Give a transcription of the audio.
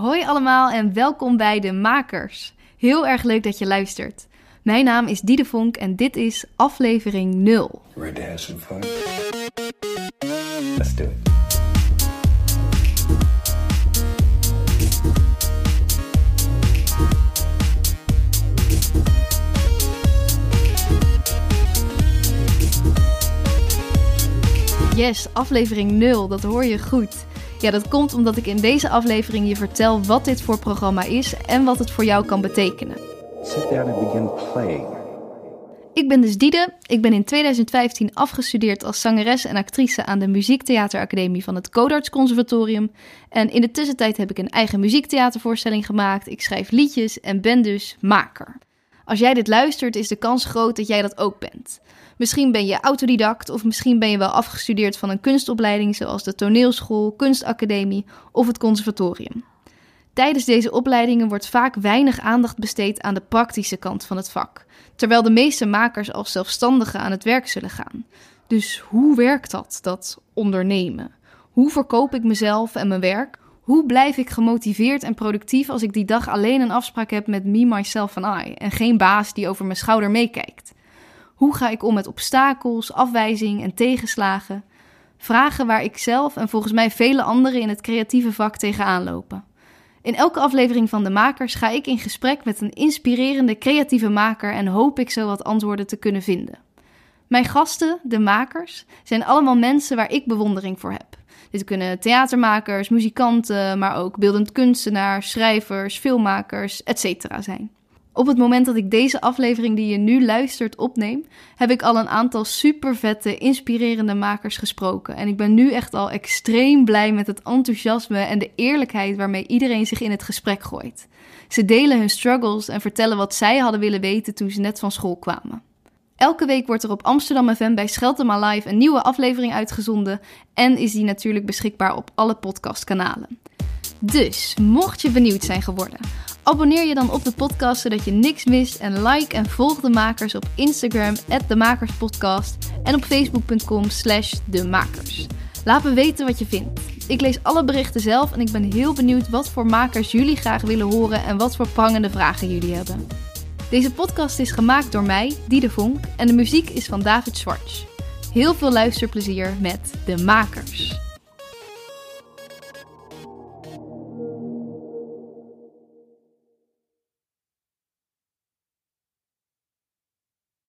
Hoi allemaal en welkom bij De Makers. Heel erg leuk dat je luistert. Mijn naam is Diede Vonk en dit is aflevering 0. Ready to have some fun? Let's do it. Yes, aflevering 0, dat hoor je goed. Ja, dat komt omdat ik in deze aflevering je vertel wat dit voor programma is en wat het voor jou kan betekenen. Sit down and begin playing. Ik ben dus Diede. Ik ben in 2015 afgestudeerd als zangeres en actrice aan de Muziektheateracademie van het Codarts Conservatorium. En in de tussentijd heb ik een eigen muziektheatervoorstelling gemaakt. Ik schrijf liedjes en ben dus maker. Als jij dit luistert, is de kans groot dat jij dat ook bent. Misschien ben je autodidact of misschien ben je wel afgestudeerd van een kunstopleiding zoals de toneelschool, kunstacademie of het conservatorium. Tijdens deze opleidingen wordt vaak weinig aandacht besteed aan de praktische kant van het vak, terwijl de meeste makers als zelfstandigen aan het werk zullen gaan. Dus hoe werkt dat, dat ondernemen? Hoe verkoop ik mezelf en mijn werk? Hoe blijf ik gemotiveerd en productief als ik die dag alleen een afspraak heb met me, myself en I en geen baas die over mijn schouder meekijkt? Hoe ga ik om met obstakels, afwijzing en tegenslagen? Vragen waar ik zelf en volgens mij vele anderen in het creatieve vak tegenaan lopen. In elke aflevering van De Makers ga ik in gesprek met een inspirerende creatieve maker en hoop ik zo wat antwoorden te kunnen vinden. Mijn gasten, de makers, zijn allemaal mensen waar ik bewondering voor heb. Dit kunnen theatermakers, muzikanten, maar ook beeldend kunstenaars, schrijvers, filmmakers, etc. zijn. Op het moment dat ik deze aflevering die je nu luistert opneem, heb ik al een aantal super vette, inspirerende makers gesproken. En ik ben nu echt al extreem blij met het enthousiasme en de eerlijkheid waarmee iedereen zich in het gesprek gooit. Ze delen hun struggles en vertellen wat zij hadden willen weten toen ze net van school kwamen. Elke week wordt er op Amsterdam FM bij Scheltema Live een nieuwe aflevering uitgezonden en is die natuurlijk beschikbaar op alle podcastkanalen. Dus, mocht je benieuwd zijn geworden, abonneer je dan op de podcast zodat je niks mist en like en volg de makers op Instagram @demakerspodcast en op facebook.com slash demakers. Laat me weten wat je vindt. Ik lees alle berichten zelf en ik ben heel benieuwd wat voor makers jullie graag willen horen en wat voor prangende vragen jullie hebben. Deze podcast is gemaakt door mij, Diede Vonk, en de muziek is van David Schwartz. Heel veel luisterplezier met De Makers.